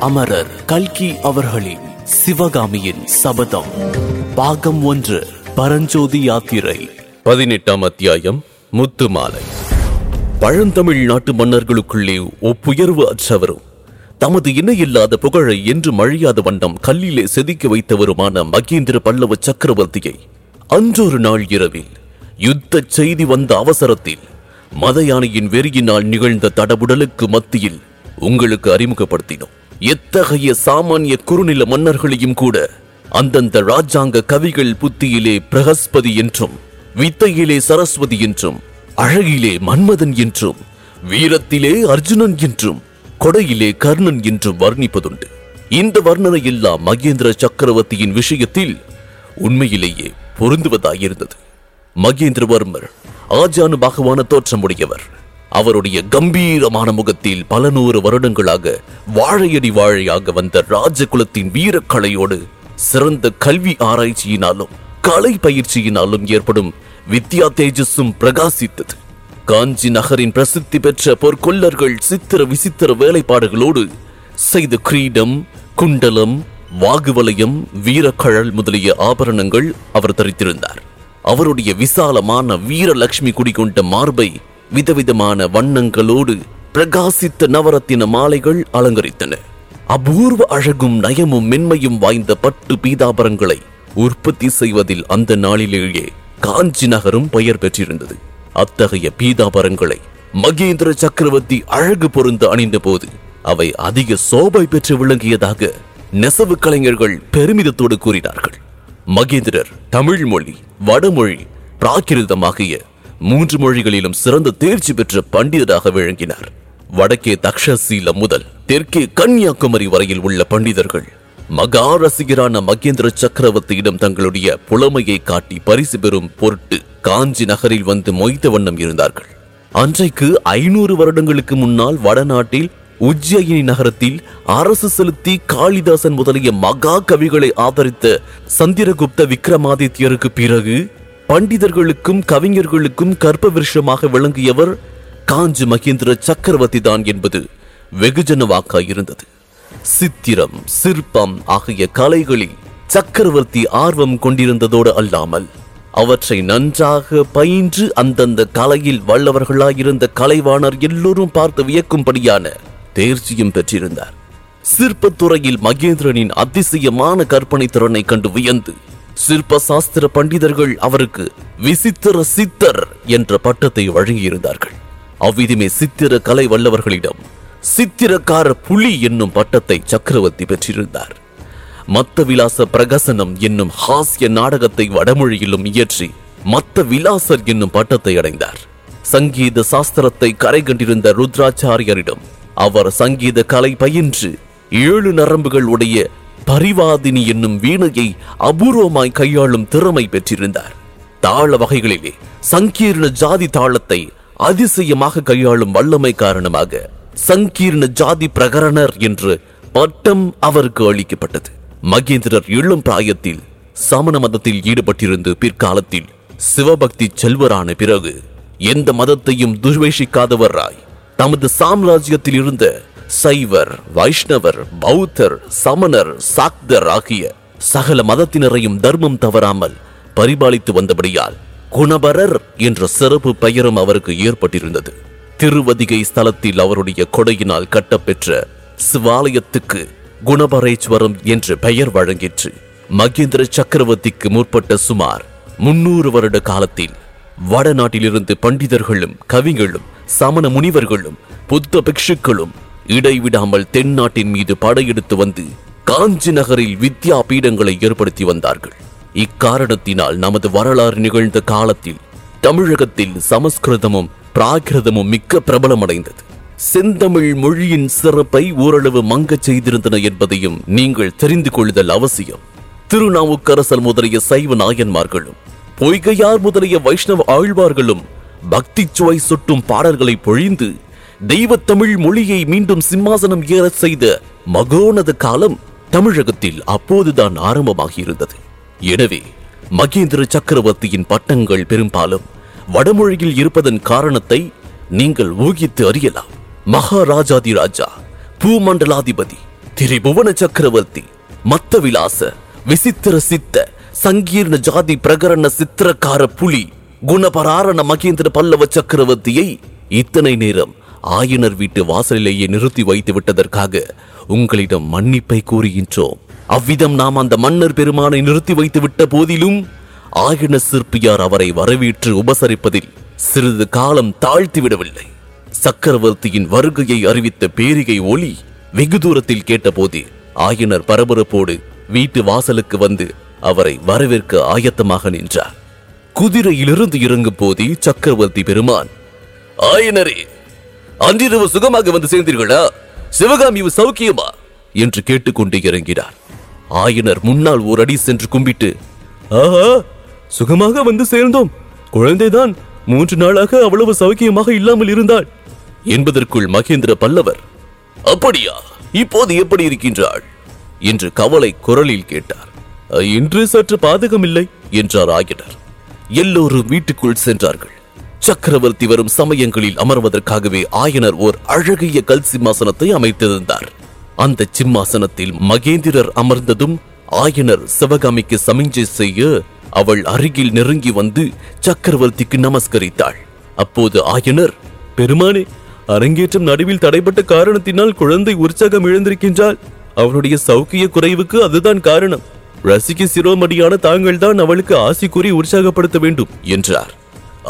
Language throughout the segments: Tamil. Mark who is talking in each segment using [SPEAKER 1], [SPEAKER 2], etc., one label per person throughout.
[SPEAKER 1] அமரர் கல்கி அவர்களின் சிவகாமியின் சபதம். பாகம் ஒன்று பரஞ்சோதி யாத்திரை.
[SPEAKER 2] பதினெட்டாம் அத்தியாயம் முத்து மாலை பழந்தமிழ் நாட்டு மன்னர்களுக்குள்ளே ஒப்புயர்வு அற்றவரும் தமது இணையில்லாத புகழை என்று மழியாத வண்ணம் கல்லிலே செதுக்கி வைத்தவருமான மகேந்திர பல்லவ சக்கரவர்த்தியை அன்றொரு நாள் இரவில் யுத்த செய்தி வந்த அவசரத்தில் மதயானையின் வெறியினால் நிகழ்ந்த தடபுடலுக்கு மத்தியில் உங்களுக்கு அறிமுகப்படுத்தினோம். எத்தகைய சாமானிய குறுநில மன்னர்களையும் கூட அந்தந்த ராஜாங்க கவிகள் புத்தியிலே பிரகஸ்பதி என்றும் வித்தையிலே சரஸ்வதி என்றும் அழகிலே மன்மதன் என்றும் வீரத்திலே அர்ஜுனன் என்றும் கொடையிலே கர்ணன் என்றும் வர்ணிப்பதுண்டு. இந்த வர்ணனை எல்லாம் மகேந்திர சக்கரவர்த்தியின் விஷயத்தில் உண்மையிலேயே பொருந்துவதாயிருந்தது. மகேந்திரவர்மர் ஆஜானு பாகவான தோற்றமுடையவர். அவருடைய கம்பீரமான முகத்தில் பல நூறு வருடங்களாக வாழையடி வாழையாக வந்த ராஜகுலத்தின் வீரக்கலையோடு சிறந்த கல்வி ஆராய்ச்சியினாலும் கலை பயிற்சியினாலும் ஏற்படும் வித்யா தேஜஸும் பிரகாசித்தது. காஞ்சி நகரின் பிரசித்தி பெற்ற பொற்கொல்லர்கள் சித்திர விசித்திர வேலைப்பாடுகளோடு செய்த கிரீடம் குண்டலம் வாகுவலயம் வீரக்கழல் முதலிய ஆபரணங்கள் அவர் தரித்திருந்தார். அவருடைய விசாலமான வீரலட்சுமி குடிகொண்ட மார்பை விதவிதமான வண்ணங்களோடு பிரகாசித்த நவரத்தின மாலைகள் அலங்கரித்தன. அபூர்வ அழகும் நயமும் மென்மையும் வாய்ந்த பட்டு பீதாபரங்களை உற்பத்தி செய்வதில் அந்த நாளிலேயே காஞ்சி நகரும் பெயர் பெற்றிருந்தது. அத்தகைய பீதாபரங்களை மகேந்திர சக்கரவர்த்தி அழகு பொருந்து அணிந்த போது அவை அதிக சோபை பெற்று விளங்கியதாக நெசவு கலைஞர்கள் பெருமிதத்தோடு கூறினார்கள். மகேந்திரர் தமிழ் மொழி வடமொழி பிராகிருதம் ஆகிய மூன்று மொழிகளிலும் சிறந்த தேர்ச்சி பெற்ற பண்டிதராக விளங்கினார். வடக்கே தக்ஷசீலம் முதல் தெற்கே கன்னியாகுமரி வரையில் உள்ள பண்டிதர்கள். மகா ரசிகரான மகேந்திர சக்கரவர்த்தியிடம் தங்களுடைய புலமையை காட்டி பரிசு பெறும் பொருட்டு காஞ்சி நகரில் வந்து மொய்த்த வண்ணம் இருந்தார்கள். அன்றைக்கு ஐநூறு வருடங்களுக்கு முன்னால் வடநாட்டில் உஜ்ஜயினி நகரத்தில் அரசு செலுத்தி காளிதாசன் முதலிய மகா கவிகளை ஆதரித்த சந்திரகுப்த விக்ரமாதித்யருக்கு பிறகு பண்டிதர்களுக்கும் கவிஞர்களுக்கும் கற்ப விருஷமாக விளங்கியவர் காஞ்சி மகேந்திர சக்கரவர்த்தி தான் என்பது வெகுஜன வாக்காயிருந்தது சித்திரம் சிற்பம் ஆகிய கலைகளில் சக்கரவர்த்தி ஆர்வம் கொண்டிருந்ததோடு அல்லாமல் அவற்றை நன்றாக பயின்று அந்தந்த கலையில் வல்லவர்களாயிருந்த கலைவாணர் எல்லோரும் பார்த்து வியக்கும்படியான தேர்ச்சியும் பெற்றிருந்தார். சிற்பத்துறையில் மகேந்திரனின் அதிசயமான கற்பனை திறனை கண்டு வியந்து சிற்ப சாஸ்திர பண்டிதர்கள் அவருக்கு விசித்திர சித்தர் என்ற பட்டத்தை வழங்கியிருந்தார்கள். அவ்விதமே சித்திர கலை வல்லவர்களிடம் சித்திரக்கார புலி என்னும் பட்டத்தை சக்கரவர்த்தி பெற்றிருந்தார். மத்த விலாச பிரகசனம் என்னும் ஹாஸ்ய நாடகத்தை வடமொழியிலும் இயற்றி மத்த விலாசர் என்னும் பட்டத்தை அடைந்தார். சங்கீத சாஸ்திரத்தை கரை கண்டிருந்த ருத்ராச்சாரியரிடம் அவர் சங்கீத கலை பயின்று ஏழு நரம்புகள் உடைய பரிவாதினி என்னும் வீணையை அபூர்வமாய் கையாளும் திறமை பெற்றிருந்தார். தாள வகைகளிலே சங்கீர்ண ஜாதி தாளத்தை அதிசயமாக கையாளும் வல்லமை காரணமாக சங்கீர்ண ஜாதி பிரகரணர் என்று பட்டம் அவருக்கு அளிக்கப்பட்டது. மகேந்திரர் இளம் பிராயத்தில் சமண மதத்தில் ஈடுபட்டிருந்து பிற்காலத்தில் சிவபக்தி செல்வரான பிறகு எந்த மதத்தையும் துர்வேஷிக்காதவராய் தமது சாம்ராஜ்யத்தில் இருந்த சைவர் வைஷ்ணவர் பௌத்தர் சமணர் சாக்தர் ஆகிய சகல மதத்தினரையும் தர்மம் தவறாமல் பரிபாலித்து வந்தபடியால் குணபரர் என்ற சிறப்பு பெயரும் அவருக்கு ஏற்பட்டிருந்தது. திருவதிகை ஸ்தலத்தில் அவருடைய கொடையினால் கட்டப்பெற்ற சிவாலயத்துக்கு குணபரேஸ்வரம் என்று பெயர் வழங்கிற்று. மகேந்திர சக்கரவர்த்திக்கு முற்பட்ட சுமார் முன்னூறு வருட காலத்தில் வடநாட்டிலிருந்து பண்டிதர்களும் கவிகளும் சமண முனிவர்களும் புத்த பிக்ஷுக்களும் இடைவிடாமல் தென்னாட்டின் மீது படையெடுத்து வந்து காஞ்சி நகரில் வித்யா பீடங்களை ஏற்படுத்தி வந்தார்கள். இக்காரணத்தினால் நமது வரலாறு நிகழ்ந்த காலத்தில் தமிழகத்தில் சமஸ்கிருதமும் பிராகிருதமும் மிக்க பிரபலமடைந்தது. செந்தமிழ் மொழியின் சிறப்பை ஓரளவு மங்கச் செய்திருந்தன என்பதையும் நீங்கள் தெரிந்து கொள்ளுதல் அவசியம். திருநாவுக்கரசர் முதலிய சைவ நாயன்மார்களும் பொய்கையார் முதலிய வைஷ்ணவ ஆழ்வார்களும் பக்தி சுவை சுட்டும் பாடல்களை பொழிந்து தெய்வத்தமிழ் மொழியை மீண்டும் சிம்மாசனம் ஏற செய்த மகோனத காலம் தமிழகத்தில் அப்போதுதான் ஆரம்பமாகியிருந்தது. எனவே மகேந்திர சக்கரவர்த்தியின் பட்டங்கள் பெரும்பாலும் வடமொழியில் இருப்பதன் காரணத்தை நீங்கள் ஊகித்து அறியலாம். மகாராஜாதி ராஜா பூமண்டலாதிபதி திரிபுவன சக்கரவர்த்தி மத்த விலாச விசித்திர சித்த சங்கீர்ண ஜாதி பிரகரண சித்திரக்கார புலி குணபராரண மகேந்திர பல்லவ சக்கரவர்த்தியை இத்தனை நேரம் ஆயனர் வீட்டு வாசலிலேயே நிறுத்தி வைத்து விட்டதற்காக உங்களிடம் மன்னிப்பை கூறுகின்றோம். அவ்விதம் நாம் அந்த மன்னர் பெருமானை நிறுத்தி வைத்து விட்ட போதிலும் ஆயன சிற்பியார் அவரை வரவேற்று உபசரிப்பதில் சிறிது காலம் தாழ்த்தி விடவில்லை. சக்கரவர்த்தியின் வருகையை அறிவித்த பேரிகை ஒளி வெகு தூரத்தில் கேட்டபோது ஆயனர் பரபரப்போடு வீட்டு வாசலுக்கு வந்து அவரை வரவேற்க ஆயத்தமாக நின்றார். குதிரையிலிருந்து இறங்கும் போதே சக்கரவர்த்தி பெருமான் ஆயனரே அன்றிரவு சுகமாக வந்து சேர்ந்தீர்களா? சிவகாமி சௌக்கியமா? என்று கேட்டுக்கொண்டு இறங்கினார். ஆயனர் முன்னால் ஒரு அடி சென்று கும்பிட்டு ஆஹா சுகமாக வந்து சேர்ந்தோம். குழந்தைதான் மூன்று நாளாக அவ்வளவு சௌக்கியமாக இல்லாமல் இருந்தாள். என்பதற்குள் மகேந்திர பல்லவர் அப்படியா? இப்போது எப்படி இருக்கின்றாள்? என்று கவலை குரலில் கேட்டார். இன்று சற்று பாதகமில்லை என்றார் ஆயனர். எல்லோரும் வீட்டுக்குள் சென்றார்கள். சக்கரவர்த்தி வரும் சமயங்களில் அமர்வதற்காகவே ஆயனர் ஓர் அழகிய கல் சிம்மாசனத்தை அமைத்திருந்தார். அந்த சிம்மாசனத்தில் மகேந்திரர் அமர்ந்ததும் ஆயனர் சிவகாமிக்கு சமிஞ்சை செய்ய அவள் அருகில் நெருங்கி வந்து சக்கரவர்த்திக்கு நமஸ்கரித்தாள். அப்போது ஆயனர் பெருமானே அரங்கேற்றம் நடுவில் தடைப்பட்ட காரணத்தினால் குழந்தை உற்சாகம் இழந்திருக்கின்றாள். அவளுடைய சௌக்கிய குறைவுக்கு அதுதான் காரணம். ரசிக்க சிரோமடியான தாங்கள் தான் அவளுக்கு ஆசி கூறி உற்சாகப்படுத்த வேண்டும் என்றார்.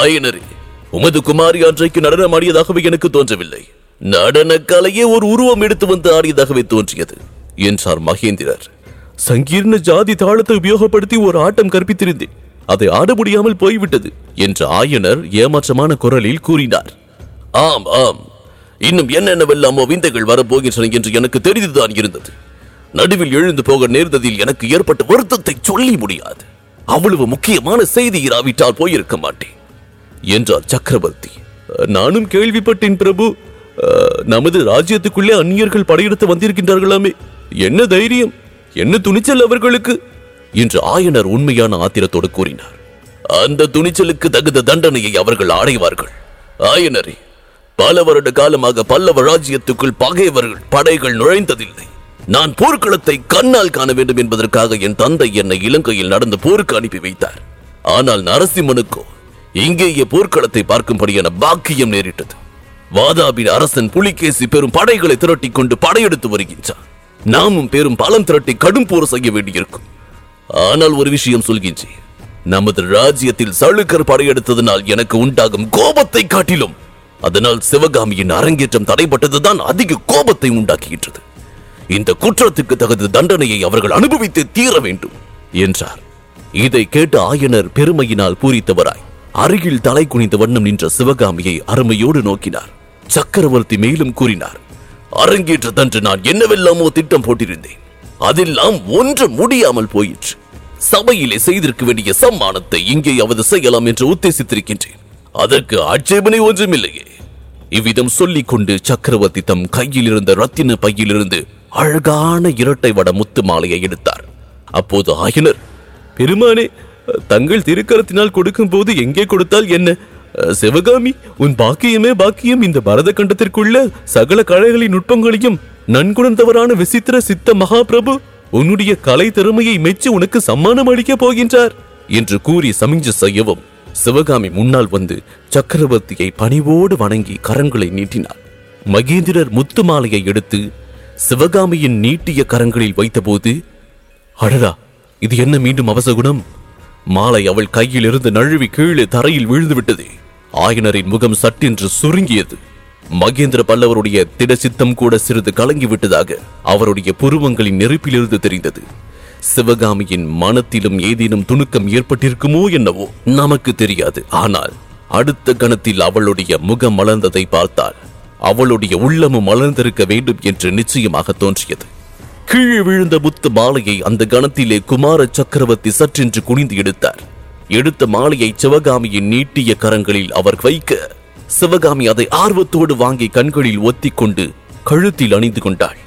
[SPEAKER 2] ஆயனரே உமது குமாரி அன்றைக்கு நடனம் ஆடியதாகவே எனக்கு தோன்றவில்லை. நடன கலையே ஒரு உருவம் எடுத்து வந்து ஆடியதாகவே தோன்றியது. என்றார் மகேந்திரர் சங்கீர்ண ஜாதி தாளத்தை உபயோகப்படுத்தி ஒரு ஆட்டம் கற்பித்திருந்தேன். அதை ஆட முடியாமல் போய்விட்டது என்று ஆயனர் ஏமாற்றமான குரலில் கூறினார். ஆம் ஆம். இன்னும் என்னென்னவெல்லாமோ விந்தைகள் வரப்போகின்றன என்று எனக்கு தெரிந்துதான் இருந்தது. நடுவில் எழுந்து போக நேர்ந்ததில் எனக்கு ஏற்பட்ட வருத்தத்தை சொல்லி முடியாது. அவ்வளவு முக்கியமான செய்தி இராவிட்டால் போயிருக்க மாட்டேன். என்றார் சக்கரவர்த்தி. நானும் கேள்விப்பட்டேன் பிரபு. நமது ராஜ்யத்துக்குள்ளே அந்நியர்கள் படையெடுத்து வந்திருக்கின்றார்களாமே. என்ன தைரியம்? என்ன துணிச்சல் அவர்களுக்கு? என்று ஆயனர் உண்மையான ஆத்திரத்தோடு கூறினார். அந்த துணிச்சலுக்கு தகுந்த தண்டனையை அவர்கள் அடைவார்கள் ஆயனரே பல வருட காலமாக பல்லவ ராஜ்யத்துக்குள் பகைவர்கள் படைகள் நுழைந்ததில்லை. நான் போர்க்களத்தை கண்ணால் காண வேண்டும் என்பதற்காக என் தந்தை என்னை இலங்கையில் நடந்த போருக்கு அனுப்பி வைத்தார். ஆனால் நரசிம்மனுக்கோ இங்கேயே போர்க்களத்தை பார்க்கும்படியான பாக்கியம் நேரிட்டது. வாதாபின் அரசன் புலிகேசி பெரும் படைகளை திரட்டிக் கொண்டு படையெடுத்து வருகின்றான். நாமும் பெரும் பலம் திரட்டி கடும் போர் செய்ய வேண்டியிருக்கும். ஆனால் ஒரு விஷயம் சொல்கின்றேன் நமது ராஜ்யத்தில் சளுக்கர் படையெடுத்ததனால் எனக்கு உண்டாகும் கோபத்தை காட்டிலும் அதனால் சிவகாமியின் அரங்கேற்றம் தடைப்பட்டதுதான் அதிக கோபத்தை உண்டாக்குகின்றது. இந்த குற்றத்துக்கு தகுந்த தண்டனையை அவர்கள் அனுபவித்து தீர வேண்டும் என்றார். இதை கேட்ட ஆயனர் பெருமையினால் பூரித்தவராய். அருகில் தலை குனிந்த வண்ணம் நின்ற சிவகாமியை அருமையோடு நோக்கினார். சக்கரவர்த்தி மேலும் கூறினார் அரங்கேற்றதன்று நான் என்னவெல்லாமோ திட்டம் போட்டிருந்தேன். அதெல்லாம் ஒன்று முடியாமல் போயிற்று. சபையிலே செய்திருக்க வேண்டிய சம்மானத்தை இங்கேயாவது செய்யலாம் என்று உத்தேசித்திருக்கின்றேன். அதற்கு ஆட்சேபனை ஒன்றுமில்லையே. இவ்விதம் சொல்லிக் கொண்டு சக்கரவர்த்தி தம் கையில் இருந்த ரத்தின பையிலிருந்து அழகான இரட்டை வட முத்து மாலையை எடுத்தார். அப்போது ஆயனர் பெருமானே தங்கள் திருக்கரத்தினால் கொடுக்கும் போது எங்கே கொடுத்தால் என்ன? சிவகாமி உன் பாக்கியமே பாக்கியம். இந்த பரத கண்டத்திற்குள்ள சகல கலைகளின் நுட்பங்களையும் நன்குணர்ந்தவரான விசித்திர சித்த மகாபிரபு உன்னுடைய கலை திறமையை மெச்சு உனக்கு சம்மானம் அளிக்கப் போகின்றார் என்று கூறி சமிஞ்ச செய்யவும் சிவகாமி முன்னால் வந்து சக்கரவர்த்தியை பணிவோடு வணங்கி கரங்களை நீட்டினார். மகேந்திரர் முத்து மாலையை எடுத்து சிவகாமியின் நீட்டிய கரங்களில் வைத்தபோது அடடா இது என்ன மீண்டும் அவசகுணம்? மாலை அவள் கையில் இருந்து நழுவி கீழே தரையில் விழுந்துவிட்டது. ஆயனரின் முகம் சட்டென்று சுருங்கியது. மகேந்திர பல்லவருடைய திடசித்தம் கூட சிறிது கலங்கி விட்டதாக அவருடைய புருவங்களின் நெருப்பிலிருந்து தெரிந்தது. சிவகாமியின் மனத்திலும் ஏதேனும் துணுக்கம் ஏற்பட்டிருக்குமோ என்னவோ நமக்கு தெரியாது. ஆனால் அடுத்த கணத்தில் அவளுடைய முகம் மலர்ந்ததை பார்த்தால் அவளுடைய உள்ளமும் மலர்ந்திருக்க வேண்டும் என்று நிச்சயமாக தோன்றியது. கீழே விழுந்த புத்த மாலையை அந்த கணத்திலே குமார சக்கரவர்த்தி சற்றென்று குனிந்து எடுத்தார். எடுத்த மாலையை சிவகாமியின் நீட்டிய கரங்களில் அவர் வைக்க சிவகாமி அதை ஆர்வத்தோடு வாங்கி கண்களில் ஒத்திக்கொண்டு கழுத்தில் அணிந்து கொண்டாள்.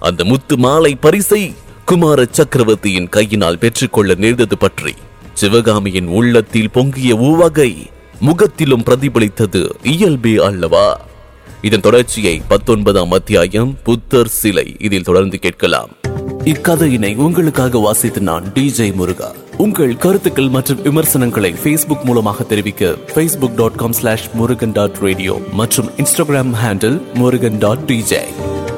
[SPEAKER 2] அந்த முத்து மாலை பரிசை குமார சக்கரவர்த்தியின் கையினால் பெற்றுக்கொள்ள நேர்ந்தது பற்றி சிவகாமியின் உள்ளத்தில் பொங்கிய உவகை முகத்திலும் பிரதிபலித்தது இயல்பே அல்லவா? இதன் தொடர்ச்சியை பத்தொன்பதாம் அத்தியாயம் புத்தர் சிலை. இதில் தொடர்ந்து கேட்கலாம்.
[SPEAKER 1] இக்கதையினை உங்களுக்காக வாசித்து நான் டிஜே முருகா. உங்கள் கருத்துக்கள் மற்றும் விமர்சனங்களை ஃபேஸ்புக் மூலமாக தெரிவிக்க Facebook dot com slash Murugan dot radio மற்றும் Instagram handle Murugan dot DJ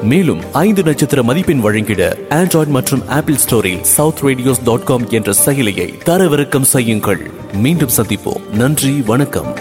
[SPEAKER 1] மேலும் ஐந்து நட்சத்திர மதிப்பெண் வழங்கிட ஆண்ட்ராய்டு மற்றும் ஆப்பிள் ஸ்டோரில் சவுத் ரேடியோஸ் டாட் காம் என்ற செயலியை தரவிறக்கம் செய்யுங்கள். மீண்டும் சந்திப்போம். நன்றி வணக்கம்.